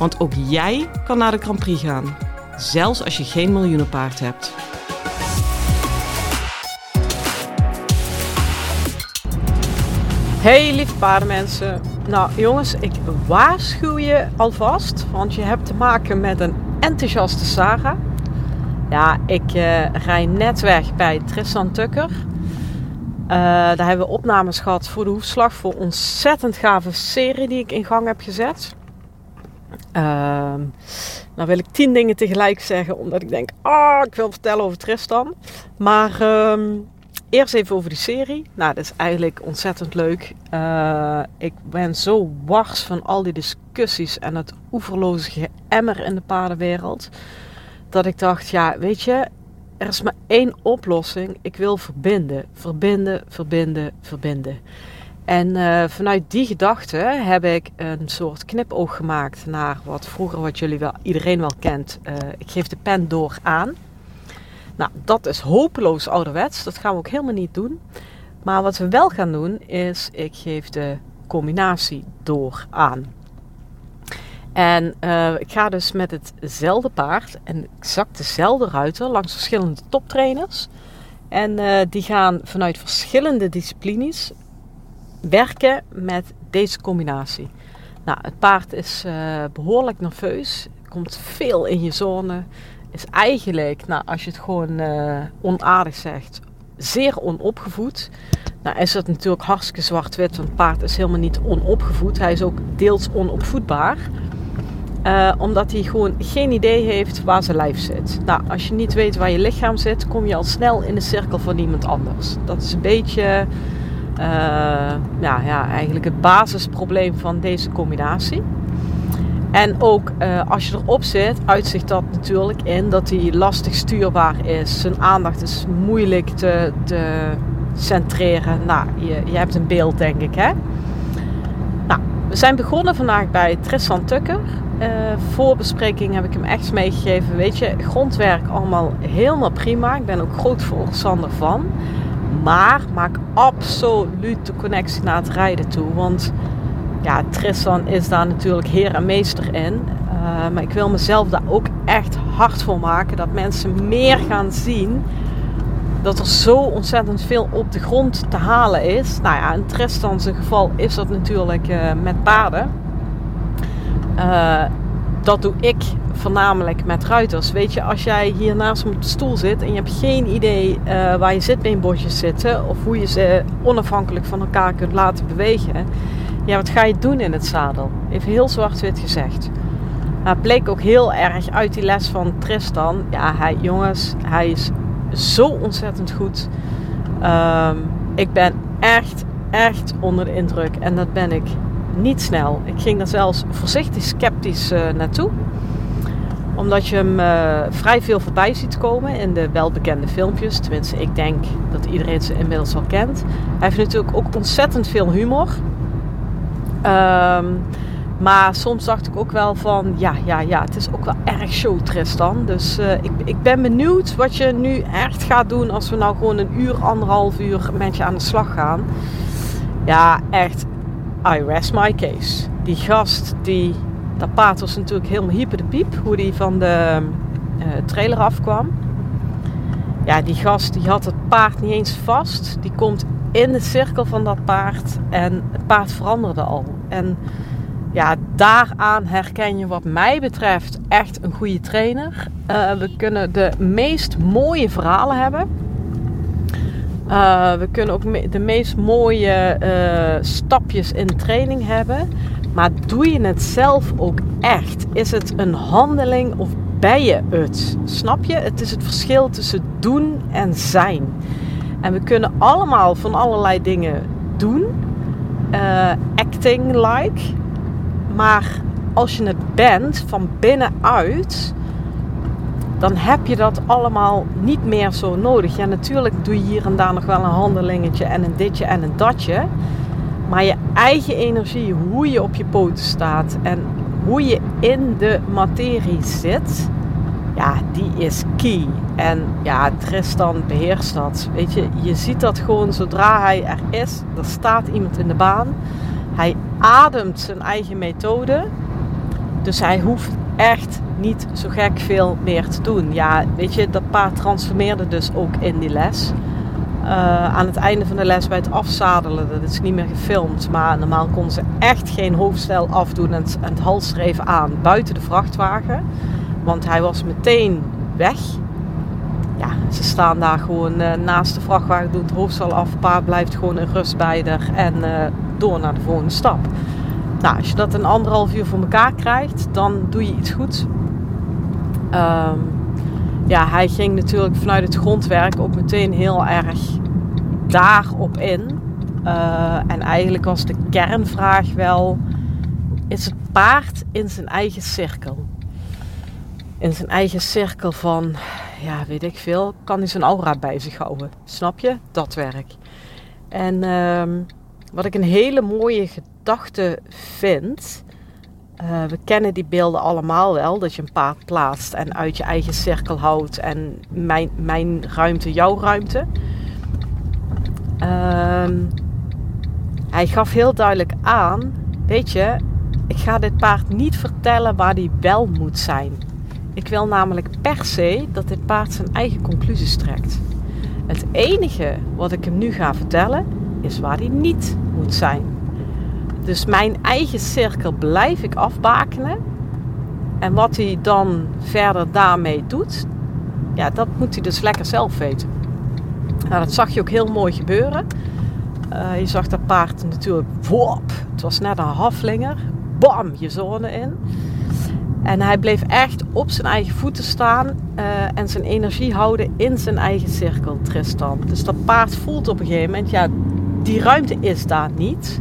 Want ook jij kan naar de Grand Prix gaan, zelfs als je geen miljoenenpaard hebt. Hey lieve paardenmensen. Nou jongens, ik waarschuw je alvast, want je hebt te maken met een enthousiaste Sarah. Ja, ik uh, rij net weg bij Tristan Tucker. Uh, daar hebben we opnames gehad voor de hoefslag voor een ontzettend gave serie die ik in gang heb gezet. Uh, nou wil ik tien dingen tegelijk zeggen, omdat ik denk, ah, ik wil vertellen over Tristan. Maar uh, eerst even over die serie. Nou, dat is eigenlijk ontzettend leuk. Uh, ik ben zo wars van al die discussies en het oeverloze geëmmer in de paardenwereld. Dat ik dacht, ja, weet je, er is maar één oplossing. Ik wil verbinden, verbinden, verbinden, verbinden. En uh, vanuit die gedachte heb ik een soort knipoog gemaakt naar wat vroeger, wat jullie wel, iedereen wel kent. Uh, ik geef de pen door aan. Nou, dat is hopeloos ouderwets. Dat gaan we ook helemaal niet doen. Maar wat we wel gaan doen is, ik geef de combinatie door aan. En uh, ik ga dus met hetzelfde paard en exact dezelfde ruiter langs verschillende toptrainers. En die gaan vanuit verschillende disciplines werken met deze combinatie. Nou, het paard is uh, behoorlijk nerveus, komt veel in je zone. Is eigenlijk, nou, als je het gewoon onaardig zegt, zeer onopgevoed. Nou is dat natuurlijk hartstikke zwart-wit, want het paard is helemaal niet onopgevoed. Hij is ook deels onopvoedbaar. Uh, omdat hij gewoon geen idee heeft waar zijn lijf zit. Nou, als je niet weet waar je lichaam zit, kom je al snel in de cirkel van iemand anders. Dat is een beetje uh, ja, ja, eigenlijk het basisprobleem van deze combinatie. En ook uh, als je erop zit, uitzicht dat natuurlijk in dat hij lastig stuurbaar is. Zijn aandacht is moeilijk te, te centreren. Nou, je, je hebt een beeld, denk ik, hè? Nou, we zijn begonnen vandaag bij Tristan Tukker. Uh, voorbespreking heb ik hem echt meegegeven. Weet je, grondwerk allemaal helemaal prima. Ik ben ook groot voorstander van. Maar maak absoluut de connectie naar het rijden toe. Want ja, Tristan is daar natuurlijk heer en meester in. Uh, maar ik wil mezelf daar ook echt hard voor maken. Dat mensen meer gaan zien dat er zo ontzettend veel op de grond te halen is. Nou ja, in Tristan zijn geval is dat natuurlijk uh, met paarden. Uh, dat doe ik voornamelijk met ruiters. Weet je, als jij hier naast op de stoel zit en je hebt geen idee uh, waar je zitbeenbotjes zitten of hoe je ze onafhankelijk van elkaar kunt laten bewegen, ja, wat ga je doen in het zadel? Even heel zwart-wit gezegd. Nou, het bleek ook heel erg uit die les van Tristan. Ja, hij, jongens, hij is zo ontzettend goed. Um, ik ben echt, echt onder de indruk. En dat ben ik niet snel. Ik ging daar zelfs voorzichtig sceptisch uh, naartoe. Omdat je hem uh, vrij veel voorbij ziet komen in de welbekende filmpjes. Tenminste, ik denk dat iedereen ze inmiddels al kent. Hij heeft natuurlijk ook ontzettend veel humor. Um, maar soms dacht ik ook wel van, ja, ja, ja, het is ook wel erg show Tristan. Dus uh, ik, ik ben benieuwd wat je nu echt gaat doen als we nou gewoon een uur, anderhalf uur met je aan de slag gaan. Ja, echt, I rest my case. Die gast, die, dat paard was natuurlijk helemaal hyper de piep, hoe die van de uh, trailer afkwam. Ja, die gast die had het paard niet eens vast. Die komt in de cirkel van dat paard en het paard veranderde al. En ja, daaraan herken je wat mij betreft echt een goede trainer. Uh, we kunnen de meest mooie verhalen hebben. Uh, we kunnen ook de meest mooie stapjes in training hebben. Maar doe je het zelf ook echt? Is het een handeling of ben je het? Snap je? Het is het verschil tussen doen en zijn. En we kunnen allemaal van allerlei dingen doen. acting like. Maar als je het bent van binnenuit, dan heb je dat allemaal niet meer zo nodig. Ja, natuurlijk doe je hier en daar nog wel een handelingetje en een ditje en een datje. Maar je eigen energie, hoe je op je poten staat en hoe je in de materie zit, ja, die is key. En ja, Tristan beheerst dat. Weet je, je ziet dat gewoon zodra hij er is, er staat iemand in de baan. Hij ademt zijn eigen methode. Dus hij hoeft echt niet zo gek veel meer te doen. Ja, weet je, dat paard transformeerde dus ook in die les. Uh, aan het einde van de les bij het afzadelen, dat is niet meer gefilmd, maar normaal kon ze echt geen hoofdstel afdoen en het, en het halsstreven aan buiten de vrachtwagen. Want hij was meteen weg. Ja, ze staan daar gewoon uh, naast de vrachtwagen, doet het hoofdstel af, paard blijft gewoon in rust bij er en uh, door naar de volgende stap. Nou, als je dat een anderhalf uur voor elkaar krijgt, dan doe je iets goed. Um, ja, hij ging natuurlijk vanuit het grondwerk ook meteen heel erg daarop in. Uh, en eigenlijk was de kernvraag wel: is het paard in zijn eigen cirkel? In zijn eigen cirkel van, ja, weet ik veel, kan hij zijn aura bij zich houden? Snap je? Dat werk. En uh, wat ik een hele mooie gedachte vind, uh, we kennen die beelden allemaal wel, dat je een paard plaatst en uit je eigen cirkel houdt en mijn, mijn ruimte, jouw ruimte. Uh, hij gaf heel duidelijk aan, weet je, ik ga dit paard niet vertellen waar hij wel moet zijn. Ik wil namelijk per se dat dit paard zijn eigen conclusies trekt. Het enige wat ik hem nu ga vertellen is waar hij niet moet zijn. Dus mijn eigen cirkel blijf ik afbakenen. En wat hij dan verder daarmee doet, ja, dat moet hij dus lekker zelf weten. Nou, dat zag je ook heel mooi gebeuren. Uh, je zag dat paard natuurlijk, wop, het was net een haflinger, bam, je zone in. En hij bleef echt op zijn eigen voeten staan uh, en zijn energie houden in zijn eigen cirkel, Tristan. Dus dat paard voelt op een gegeven moment, ja, die ruimte is daar niet.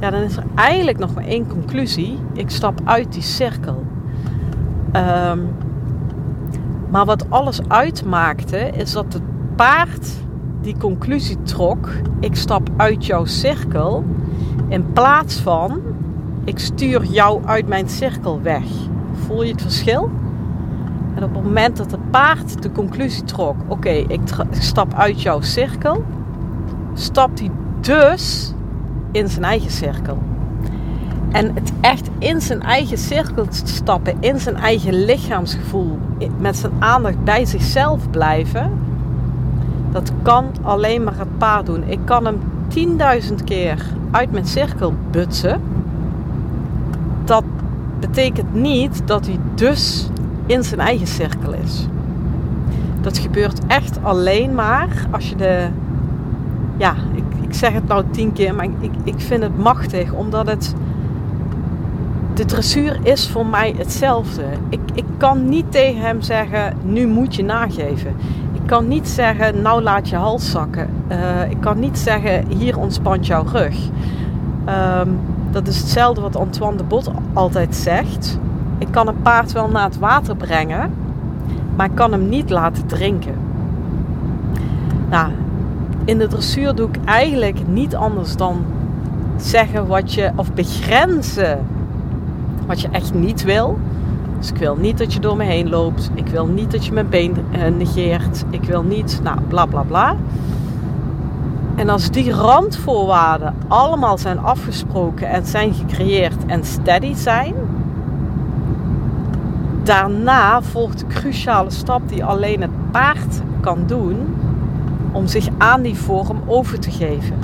Ja, dan is er eigenlijk nog maar één conclusie. Ik stap uit die cirkel. Um, maar wat alles uitmaakte, is dat het paard die conclusie trok: ik stap uit jouw cirkel. In plaats van ik stuur jou uit mijn cirkel weg. Voel je het verschil? En op het moment dat het paard de conclusie trok: oké, ik, ik stap uit jouw cirkel, stapt hij dus in zijn eigen cirkel. En het echt in zijn eigen cirkel stappen, in zijn eigen lichaamsgevoel, met zijn aandacht bij zichzelf blijven, dat kan alleen maar het paard doen. Ik kan hem 10.000 keer uit mijn cirkel butsen. Dat betekent niet dat hij dus in zijn eigen cirkel is. Dat gebeurt echt alleen maar als je de. Ja, ik, ik zeg het nou tien keer, maar ik, ik vind het machtig omdat het. De dressuur is voor mij hetzelfde. Ik, ik kan niet tegen hem zeggen: nu moet je nageven. Ik kan niet zeggen: nou laat je hals zakken. Uh, ik kan niet zeggen: hier ontspant jouw rug. Um, dat is hetzelfde wat Antoine de Bot altijd zegt. Ik kan een paard wel naar het water brengen, maar ik kan hem niet laten drinken. Nou, in de dressuur doe ik eigenlijk niet anders dan zeggen wat je, of begrenzen wat je echt niet wil. Dus ik wil niet dat je door me heen loopt. Ik wil niet dat je mijn been eh, negeert. Ik wil niet, nou, bla bla bla. En als die randvoorwaarden allemaal zijn afgesproken en zijn gecreëerd en steady zijn, daarna volgt de cruciale stap die alleen het paard kan doen om zich aan die vorm over te geven.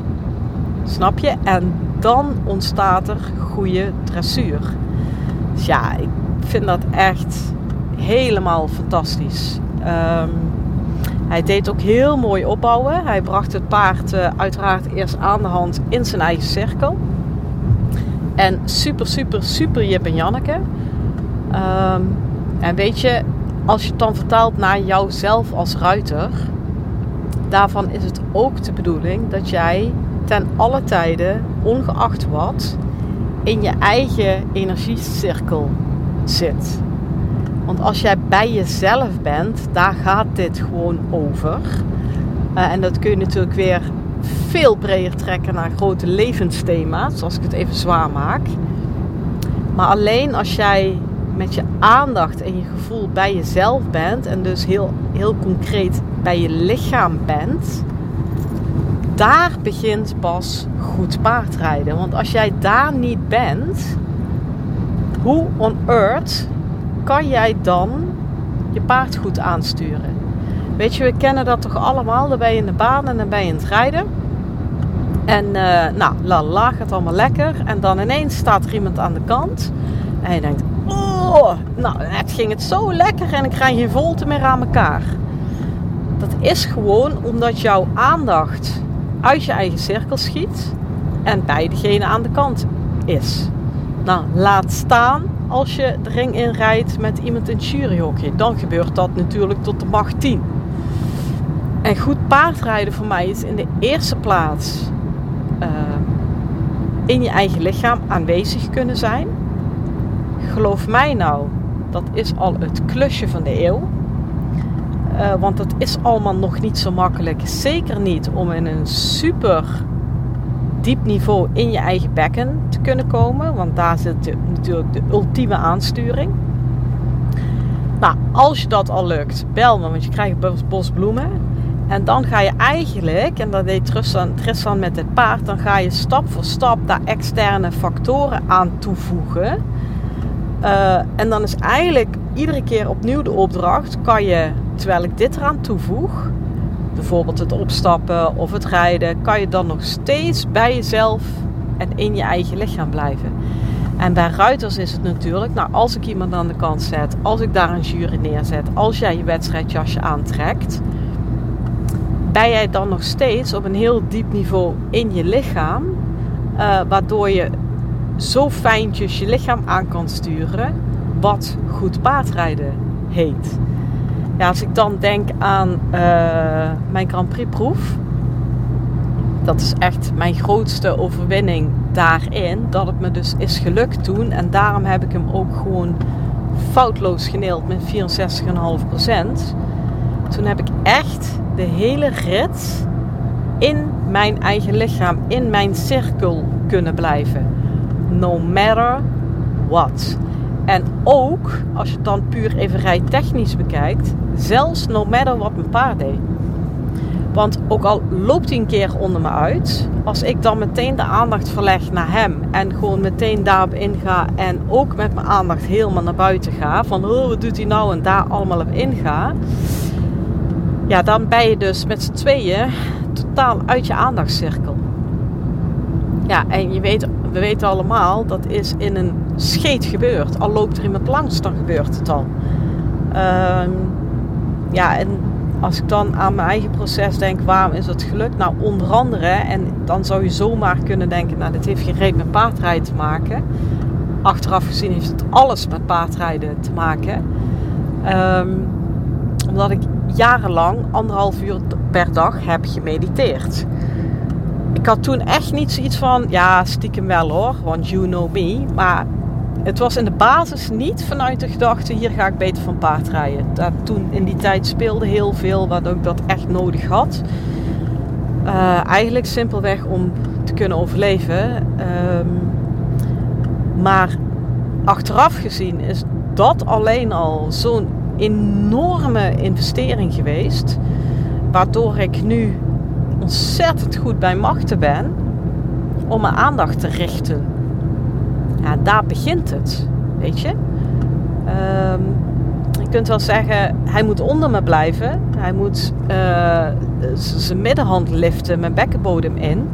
Snap je? En dan ontstaat er goede dressuur. Dus ja, ik vind dat echt helemaal fantastisch. Um, hij deed ook heel mooi opbouwen. Hij bracht het paard uh, uiteraard eerst aan de hand in zijn eigen cirkel. En super, super, super Jip en Janneke. Um, en weet je, als je het dan vertaalt naar jouzelf als ruiter, daarvan is het ook de bedoeling dat jij ten alle tijden, ongeacht wat, in je eigen energiecirkel zit. Want als jij bij jezelf bent, daar gaat dit gewoon over. Uh, en dat kun je natuurlijk weer veel breder trekken naar grote levensthema's, als ik het even zwaar maak. Maar alleen als jij met je aandacht en je gevoel bij jezelf bent en dus heel, heel concreet bij je lichaam bent, daar begint pas goed paardrijden. Want als jij daar niet bent, hoe on earth kan jij dan je paard goed aansturen? Weet je, we kennen dat toch allemaal. Dan ben je in de baan en dan ben je in het rijden. En uh, nou, la la, gaat allemaal lekker. En dan ineens staat er iemand aan de kant. En je denkt, oh, nou, het ging het zo lekker en ik krijg geen volte meer aan elkaar. Dat is gewoon omdat jouw aandacht uit je eigen cirkel schiet en bij degene aan de kant is. Nou, laat staan als je de ring inrijdt met iemand in het juryhockey. Dan gebeurt dat natuurlijk tot de macht 10. En goed paardrijden voor mij is in de eerste plaats uh, in je eigen lichaam aanwezig kunnen zijn. Geloof mij nou, dat is al het klusje van de eeuw. Uh, want het is allemaal nog niet zo makkelijk. Zeker niet om in een super diep niveau in je eigen bekken te kunnen komen. Want daar zit natuurlijk de ultieme aansturing. Nou, als je dat al lukt, bel me, want je krijgt bos bloemen. En dan ga je eigenlijk, en dat deed Tristan, Tristan met het paard, dan ga je stap voor stap daar externe factoren aan toevoegen. Uh, en dan is eigenlijk iedere keer opnieuw de opdracht: kan je, terwijl ik dit eraan toevoeg, bijvoorbeeld het opstappen of het rijden, kan je dan nog steeds bij jezelf en in je eigen lichaam blijven. En bij ruiters is het natuurlijk, nou als ik iemand aan de kant zet, als ik daar een jury neerzet, als jij je wedstrijdjasje aantrekt, ben jij dan nog steeds op een heel diep niveau in je lichaam, uh, waardoor je zo fijntjes je lichaam aan kan sturen, wat goed paardrijden heet. Ja, als ik dan denk aan uh, mijn Grand Prix proef, dat is echt mijn grootste overwinning daarin, dat het me dus is gelukt toen. En daarom heb ik hem ook gewoon foutloos geneeld met 64,5%. Toen heb ik echt de hele rit in mijn eigen lichaam, in mijn cirkel kunnen blijven. No matter what. En ook, als je het dan puur even rijtechnisch bekijkt, zelfs no matter wat mijn paard deed. Want ook al loopt hij een keer onder me uit, als ik dan meteen de aandacht verleg naar hem en gewoon meteen daarop inga en ook met mijn aandacht helemaal naar buiten ga, van oh, wat doet hij nou en daar allemaal op inga, ja, dan ben je dus met z'n tweeën totaal uit je aandachtscirkel. Ja, en je weet, we weten allemaal, dat is in een scheet gebeurd. Al loopt er iemand langs, dan gebeurt het al. Uh, ja, en als ik dan aan mijn eigen proces denk, waarom is het gelukt? Nou, onder andere, en dan zou je zomaar kunnen denken, nou, dit heeft geen reet met paardrijden te maken. Achteraf gezien heeft het alles met paardrijden te maken. Um, omdat ik jarenlang anderhalf uur per dag heb gemediteerd. Ik had toen echt niet zoiets van, ja, stiekem wel hoor, want you know me. Maar het was in de basis niet vanuit de gedachte, hier ga ik beter van paard rijden. Toen in die tijd speelde heel veel, waardoor ik dat echt nodig had. Uh, eigenlijk simpelweg om te kunnen overleven. Um, maar achteraf gezien is dat alleen al zo'n enorme investering geweest. Waardoor ik nu ontzettend goed bij machten ben om mijn aandacht te richten. Ja, daar begint het, weet je. Um, je kunt wel zeggen, hij moet onder me blijven. Hij moet uh, zijn middenhand liften, mijn bekkenbodem in.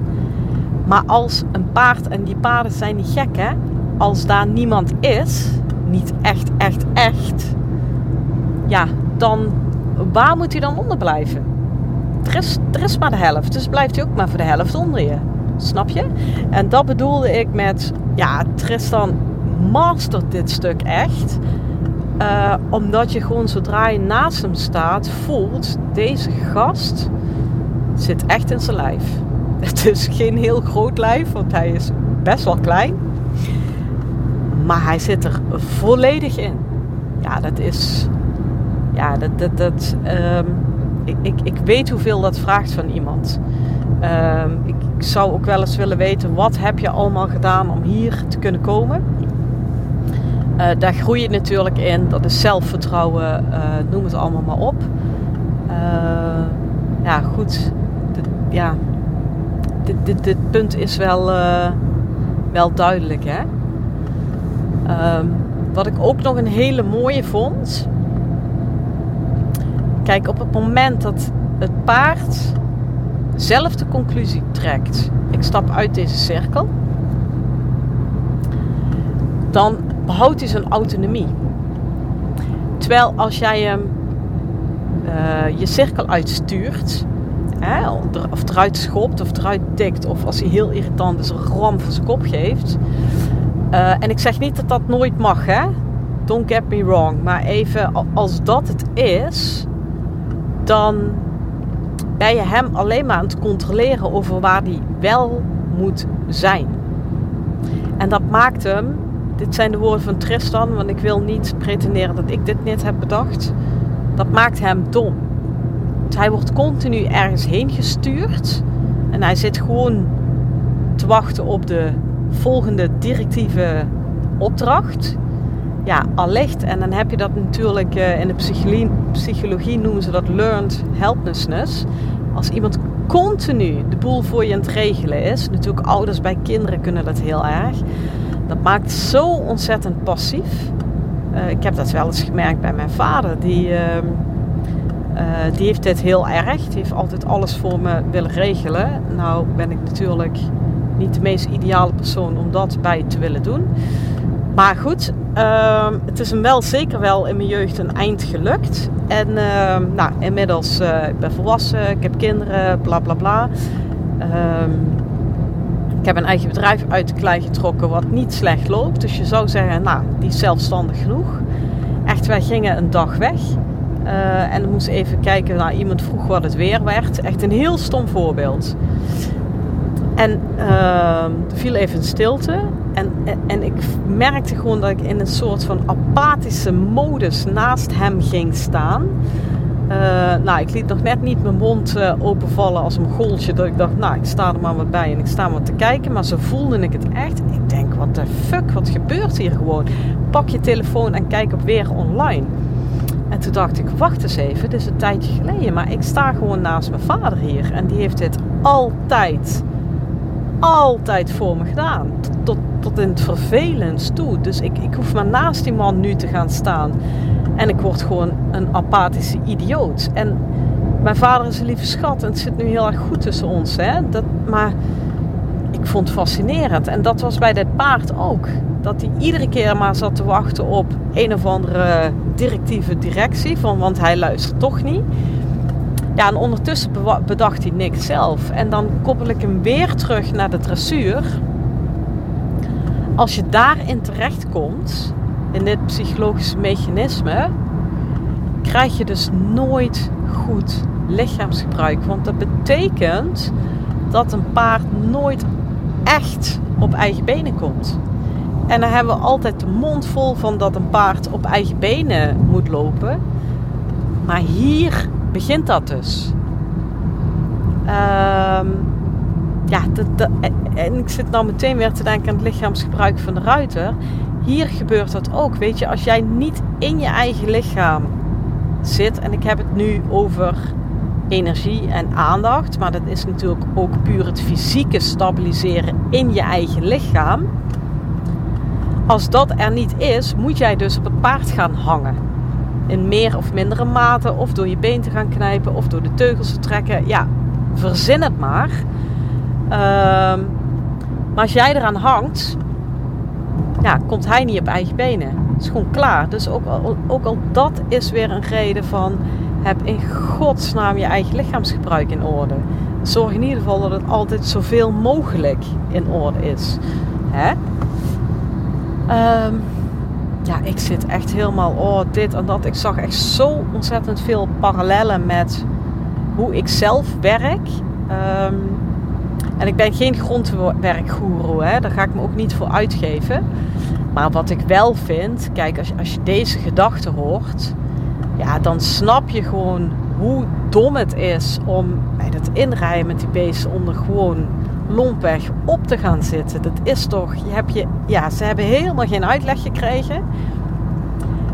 Maar als een paard, en die paarden zijn niet gek hè, als daar niemand is, niet echt, echt, echt, ja, dan waar moet hij dan onder blijven? Er is, maar de helft, dus blijft hij ook maar voor de helft onder je. Snap je? En dat bedoelde ik met, ja, Tristan mastert dit stuk echt. Uh, omdat je gewoon zodra je naast hem staat, voelt, deze gast zit echt in zijn lijf. Het is geen heel groot lijf, want hij is best wel klein. maar hij zit er volledig in. Ja, dat is. Ja, dat. dat, dat ehm, ik, ik, weet hoeveel dat vraagt van iemand. Ehm, ik, zou ook wel eens willen weten, wat heb je allemaal gedaan om hier te kunnen komen? Uh, daar groei je natuurlijk in. Dat is zelfvertrouwen, uh, noem het allemaal maar op. Uh, ja, goed. Dit, ja, dit, punt is wel, wel duidelijk. Hè? Ehm, wat ik ook nog een hele mooie vond. Kijk, op het moment dat het paard zelf de conclusie trekt: ik stap uit deze cirkel, dan behoudt hij zijn autonomie. Terwijl als jij hem uh, je cirkel uitstuurt, hè, of eruit schopt of eruit tikt, of als hij heel irritant is, een ram voor zijn kop geeft. Uh, en ik zeg niet dat dat nooit mag, hè? Don't get me wrong. Maar even als dat het is, dan ben je hem alleen maar aan het controleren over waar hij wel moet zijn. En dat maakt hem, dit zijn de woorden van Tristan, want ik wil niet pretenderen dat ik dit niet heb bedacht. Dat maakt hem dom. Hij wordt continu ergens heen gestuurd en hij zit gewoon te wachten op de volgende directieve opdracht. Ja, allicht. En dan heb je dat natuurlijk uh, in de psychologie, psychologie noemen ze dat learned helplessness. Als iemand continu de boel voor je aan het regelen is, natuurlijk ouders bij kinderen kunnen dat heel erg. Dat maakt zo ontzettend passief. Uh, ik heb dat wel eens gemerkt bij mijn vader. Die, uh, uh, die heeft dit heel erg. Die heeft altijd alles voor me willen regelen. Nou ben ik natuurlijk niet de meest ideale persoon om dat bij te willen doen. Maar goed, uh, het is hem wel zeker wel in mijn jeugd een eind gelukt. En uh, nou, inmiddels uh, ik ben volwassen, ik heb kinderen, bla bla bla. Ehm, ik heb een eigen bedrijf uit de klei getrokken wat niet slecht loopt. Dus je zou zeggen, nou, die is zelfstandig genoeg. Echt, wij gingen een dag weg. Uh, en dan moest even kijken, nou, iemand vroeg wat het weer werd. Echt een heel stom voorbeeld. En er viel even een stilte. En, en ik merkte gewoon dat ik in een soort van apathische modus naast hem ging staan. Uh, nou, ik liet nog net niet mijn mond uh, openvallen als een goltje. Dat ik dacht, nou, ik sta er maar wat bij en ik sta maar te kijken. Maar zo voelde ik het echt. Ik denk, wat de fuck, wat gebeurt hier gewoon? Pak je telefoon en kijk op weer online. En toen dacht ik, wacht eens even, dit is een tijdje geleden. Maar ik sta gewoon naast mijn vader hier. En die heeft dit altijd altijd voor me gedaan. Tot, tot in het vervelend toe. Dus ik, ik hoef maar naast die man nu te gaan staan. En ik word gewoon een apathische idioot. En mijn vader is een lieve schat en het zit nu heel erg goed tussen ons. Hè? Dat, maar ik vond het fascinerend. En dat was bij dit paard ook. Dat hij iedere keer maar zat te wachten op een of andere directieve directie. Van, want hij luistert toch niet. Ja, en ondertussen bedacht hij niks zelf. En dan koppel ik hem weer terug naar de dressuur. Als je daarin terechtkomt, in dit psychologische mechanisme, krijg je dus nooit goed lichaamsgebruik. Want dat betekent dat een paard nooit echt op eigen benen komt. En dan hebben we altijd de mond vol van dat een paard op eigen benen moet lopen. Maar hier begint dat dus. Um, ja, en ik zit nou meteen weer te denken aan het lichaamsgebruik van de ruiter. Hier gebeurt dat ook. Weet je, als jij niet in je eigen lichaam zit, en ik heb het nu over energie en aandacht, maar dat is natuurlijk ook puur het fysieke stabiliseren in je eigen lichaam. Als dat er niet is, moet jij dus op het paard gaan hangen in meer of mindere mate. Of door je been te gaan knijpen of door de teugels te trekken. Ja, verzin het maar. Ehm, maar als jij eraan hangt, ja, komt hij niet op eigen benen. Het is gewoon klaar. Dus ook al, ook al dat is weer een reden van heb in godsnaam je eigen lichaamsgebruik in orde. Zorg in ieder geval dat het altijd zoveel mogelijk in orde is. Hè? Um, ja, ik zit echt helemaal, oh, dit en dat. Ik zag echt zo ontzettend veel parallellen met hoe ik zelf werk. Um, En ik ben geen grondwerkgoeroe, hè? daar ga ik me ook niet voor uitgeven. Maar wat ik wel vind, kijk, als je, als je deze gedachte hoort, ja, dan snap je gewoon hoe dom het is om bij dat inrijden met die beesten onder gewoon lompweg op te gaan zitten. Dat is toch, je hebt je, ja, ze hebben helemaal geen uitleg gekregen.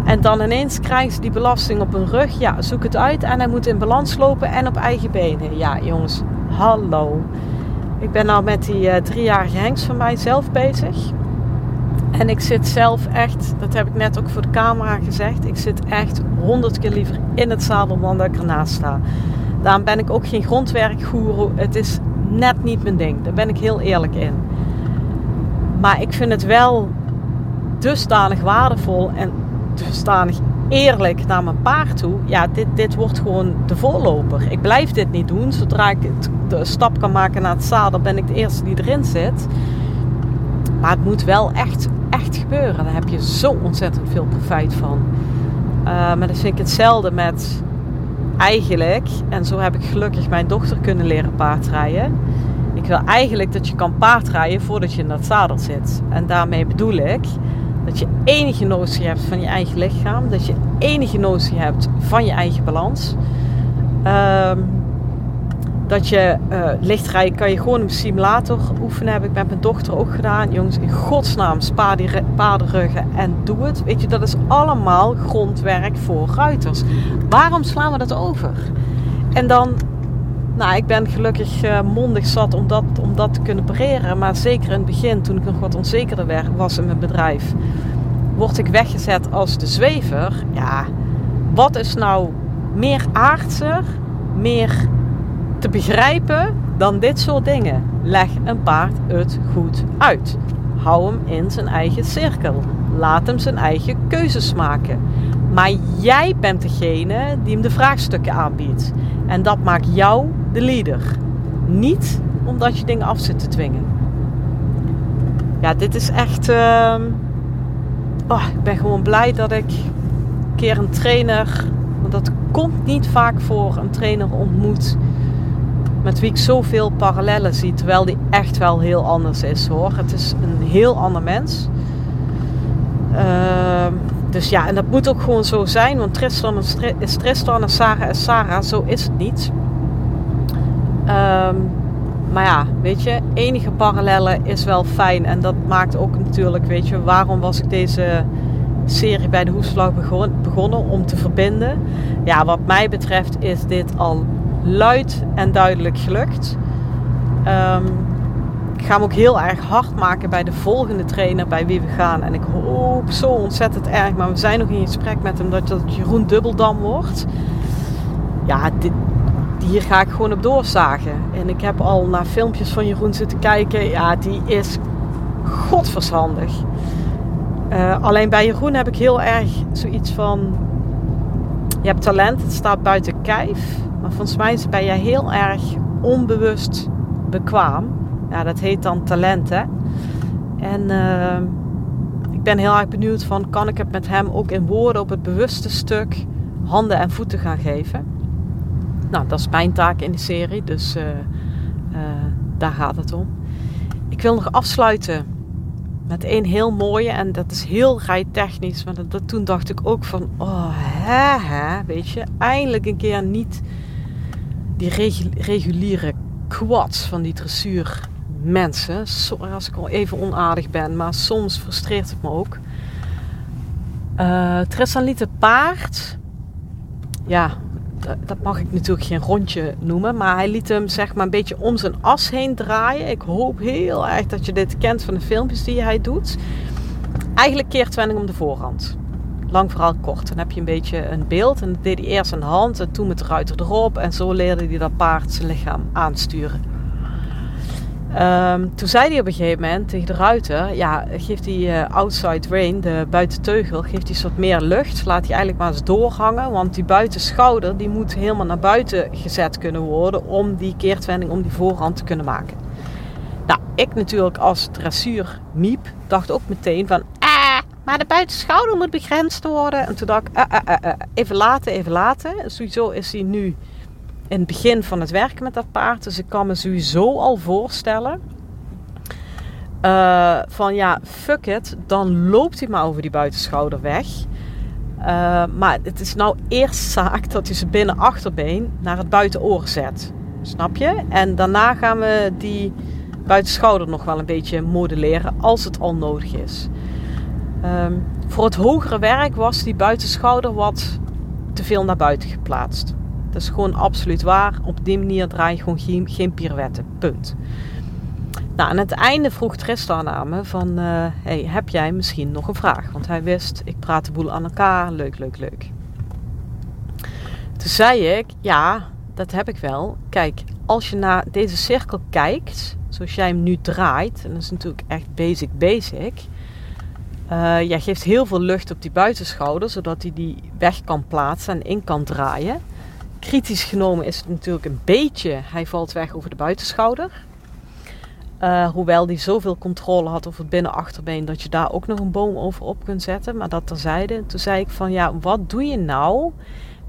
En dan ineens krijgen ze die belasting op hun rug. Ja, zoek het uit en hij moet in balans lopen en op eigen benen. Ja, jongens, hallo. Ik ben nou met die uh, driejarige hengst van mij zelf bezig. En ik zit zelf echt, dat heb ik net ook voor de camera gezegd, ik zit echt honderd keer liever in het zadel dan dat ik ernaast sta. Daarom ben ik ook geen grondwerkgoeroe. Het is net niet mijn ding. Daar ben ik heel eerlijk in. Maar ik vind het wel dusdanig waardevol en dusdanig eerlijk naar mijn paard toe. Ja, dit, dit wordt gewoon de voorloper. Ik blijf dit niet doen. Zodra ik de stap kan maken naar het zadel, ben ik de eerste die erin zit. Maar het moet wel echt, echt gebeuren. Daar heb je zo ontzettend veel profijt van. Uh, maar dat vind ik hetzelfde met eigenlijk, en zo heb ik gelukkig mijn dochter kunnen leren paardrijden. Ik wil eigenlijk dat je kan paardrijden voordat je in dat zadel zit. En daarmee bedoel ik dat je enige notie hebt van je eigen lichaam. Dat je enige notie hebt van je eigen balans. Um, dat je uh, lichtrijden kan je gewoon een simulator oefenen. Heb ik met mijn dochter ook gedaan. Jongens, in godsnaam, spaar die paardenruggen en doe het. Weet je, dat is allemaal grondwerk voor ruiters. Waarom slaan we dat over? En dan, nou, ik ben gelukkig uh, mondig zat om dat, om dat te kunnen pareren. Maar zeker in het begin, toen ik nog wat onzekerder was in mijn bedrijf, word ik weggezet als de zwever. Ja, wat is nou meer aardser, meer te begrijpen dan dit soort dingen. Leg een paard het goed uit. Hou hem in zijn eigen cirkel. Laat hem zijn eigen keuzes maken. Maar jij bent degene die hem de vraagstukken aanbiedt. En dat maakt jou de leader. Niet omdat je dingen af zit te dwingen. Ja, dit is echt. Uh... Oh, ik ben gewoon blij dat ik een keer een trainer. Want dat komt niet vaak voor, een trainer ontmoet met wie ik zoveel parallellen zie, terwijl die echt wel heel anders is hoor. Het is een heel ander mens. Uh, dus ja, en dat moet ook gewoon zo zijn, want Tristan is Tristan en Sarah is Sarah, zo is het niet. Um, maar ja, weet je, enige parallellen is wel fijn en dat maakt ook natuurlijk, weet je, waarom was ik deze serie bij de Hoefslag begonnen om te verbinden. Ja, wat mij betreft is dit al luid en duidelijk gelukt. Um, ik ga hem ook heel erg hard maken bij de volgende trainer bij wie we gaan. En ik hoop zo ontzettend erg, maar we zijn nog in gesprek met hem dat dat Jeroen Dubbeldam wordt. Ja, dit, hier ga ik gewoon op doorzagen. En ik heb al naar filmpjes van Jeroen zitten kijken. Ja, die is godvershandig. Uh, alleen bij Jeroen heb ik heel erg zoiets van... Je hebt talent, het staat buiten kijf. Maar volgens mij ben jij heel erg onbewust bekwaam. Ja, dat heet dan talent, hè. En uh, ik ben heel erg benieuwd van... kan ik het met hem ook in woorden op het bewuste stuk... handen en voeten gaan geven? Nou, dat is mijn taak in de serie. Dus uh, uh, daar gaat het om. Ik wil nog afsluiten met één heel mooie. En dat is heel rijtechnisch. Maar dat, toen dacht ik ook van... Oh, hè, hè, weet je. Eindelijk een keer niet die reguliere quads van die dressuur mensen. Sorry als ik al even onaardig ben, maar soms frustreert het me ook. Uh, Tristan liet het paard. Ja, dat mag ik natuurlijk geen rondje noemen. Maar hij liet hem zeg maar een beetje om zijn as heen draaien. Ik hoop heel erg dat je dit kent van de filmpjes die hij doet. Eigenlijk keertwending om de voorhand lang vooral kort. Dan heb je een beetje een beeld. En dat deed hij eerst een hand en toen met de ruiter erop. En zo leerde hij dat paard zijn lichaam aansturen. Um, toen zei hij op een gegeven moment tegen de ruiter: Ja, geeft die uh, outside rein, de buitenteugel, geeft hij wat meer lucht. Laat hij eigenlijk maar eens doorhangen. Want die buitenschouder die moet helemaal naar buiten gezet kunnen worden. Om die keertwending, om die voorhand te kunnen maken. Nou, ik natuurlijk als dressuur miep, dacht ook meteen van maar de buitenschouder moet begrensd worden. En toen dacht ik, uh, even laten, even laten. Sowieso is hij nu in het begin van het werken met dat paard. Dus ik kan me sowieso al voorstellen. Uh, van ja, fuck it. Dan loopt hij maar over die buitenschouder weg. Uh, maar het is nou eerst zaak dat hij zijn binnen achterbeen naar het buitenoor zet. Snap je? En daarna gaan we die buitenschouder nog wel een beetje modelleren als het al nodig is. Um, voor het hogere werk was die buitenschouder wat te veel naar buiten geplaatst. Dat is gewoon absoluut waar. Op die manier draai je gewoon geen, geen pirouetten. Punt. Nou, aan het einde vroeg Tristan aan me van... Uh, hey, heb jij misschien nog een vraag? Want hij wist, ik praat de boel aan elkaar. Leuk, leuk, leuk. Toen zei ik, ja, dat heb ik wel. Kijk, als je naar deze cirkel kijkt, zoals jij hem nu draait... en dat is natuurlijk echt basic, basic... Uh, jij geeft heel veel lucht op die buitenschouder, zodat hij die weg kan plaatsen en in kan draaien. Kritisch genomen is het natuurlijk een beetje, hij valt weg over de buitenschouder. Uh, hoewel die zoveel controle had over het binnenachterbeen dat je daar ook nog een boom over op kunt zetten. Maar dat terzijde. Toen zei ik van ja, wat doe je nou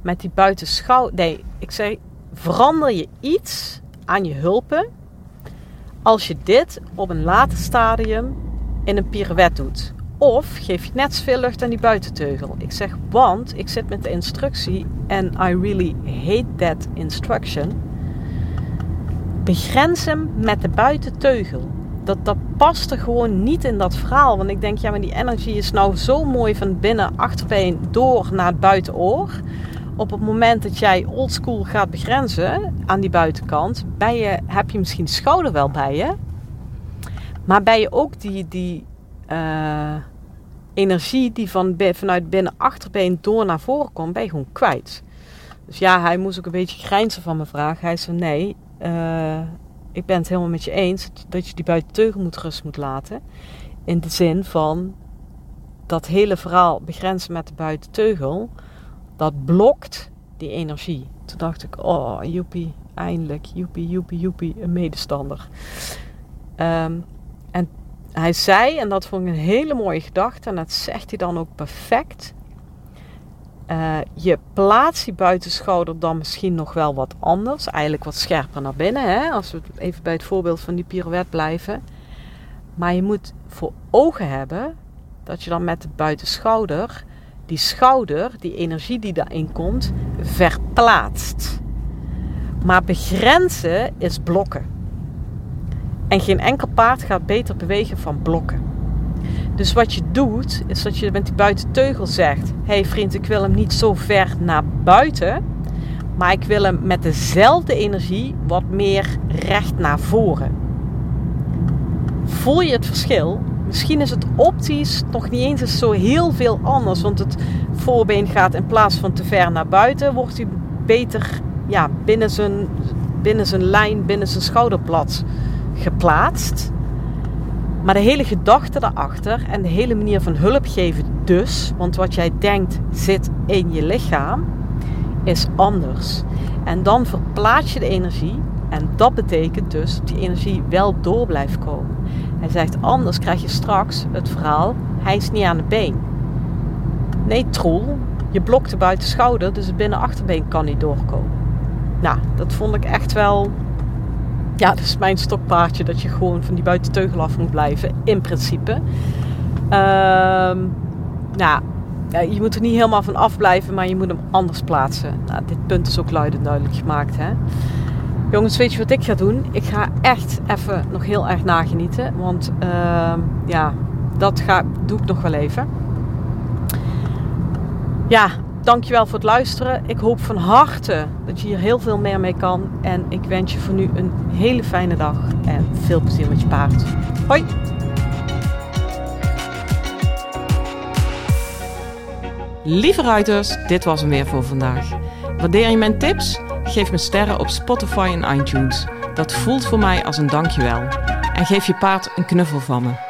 met die buitenschouder? Nee, ik zei verander je iets aan je hulpen als je dit op een later stadium in een pirouette doet. Of geef je net zoveel lucht aan die buitenteugel. Ik zeg, want ik zit met de instructie en I really hate that instruction. Begrens hem met de buitenteugel. Dat, dat past er gewoon niet in dat verhaal. Want ik denk, ja, maar die energy is nou zo mooi van binnen achterbeen door naar het buitenoor. Op het moment dat jij oldschool gaat begrenzen aan die buitenkant, ben je, heb je misschien schouder wel bij je. Maar ben je ook die, die uh, energie die van, vanuit binnen achterbeen door naar voren komt, ben je gewoon kwijt. Dus ja, hij moest ook een beetje grijnzen van mijn vraag. Hij zei nee, uh, ik ben het helemaal met je eens dat je die buitenteugel moet rust moet laten. In de zin van dat hele verhaal begrenzen met de buitenteugel, dat blokt die energie. Toen dacht ik, oh joepie, eindelijk, joepie, joepie, joepie, een medestander. Um, en hij zei, en dat vond ik een hele mooie gedachte, en dat zegt hij dan ook perfect. Uh, je plaatst die buitenschouder dan misschien nog wel wat anders, eigenlijk wat scherper naar binnen, hè? als we even bij het voorbeeld van die pirouette blijven. Maar je moet voor ogen hebben dat je dan met de buitenschouder die schouder, die energie die daarin komt, verplaatst. Maar begrenzen is blokken. En geen enkel paard gaat beter bewegen van blokken. Dus wat je doet, is dat je met die buitenteugel zegt: Hé hey vriend, ik wil hem niet zo ver naar buiten, maar ik wil hem met dezelfde energie wat meer recht naar voren. Voel je het verschil? Misschien is het optisch nog niet eens zo heel veel anders, want het voorbeen gaat in plaats van te ver naar buiten, wordt hij beter ja, binnen, zijn, binnen zijn lijn, binnen zijn schouderblad geplaatst. Maar de hele gedachte daarachter en de hele manier van hulp geven dus, want wat jij denkt zit in je lichaam, is anders. En dan verplaats je de energie en dat betekent dus dat die energie wel door blijft komen. Hij zegt anders krijg je straks het verhaal, hij is niet aan de been. Nee, troel, je blokt de buitenschouder, dus het binnenachterbeen kan niet doorkomen. Nou, dat vond ik echt wel ja, dat is mijn stokpaardje dat je gewoon van die buitenteugel af moet blijven, in principe. Um, nou, je moet er niet helemaal van afblijven, maar je moet hem anders plaatsen. Nou, dit punt is ook luid en duidelijk gemaakt. Hè? Jongens, weet je wat ik ga doen? Ik ga echt even nog heel erg nagenieten. Want uh, ja, dat ga, doe ik nog wel even. Ja, dankjewel voor het luisteren. Ik hoop van harte dat je hier heel veel meer mee kan. En ik wens je voor nu een hele fijne dag en veel plezier met je paard. Hoi! Lieve ruiters, dit was hem weer voor vandaag. Waardeer je mijn tips? Geef me sterren op Spotify en iTunes. Dat voelt voor mij als een dankjewel. En geef je paard een knuffel van me.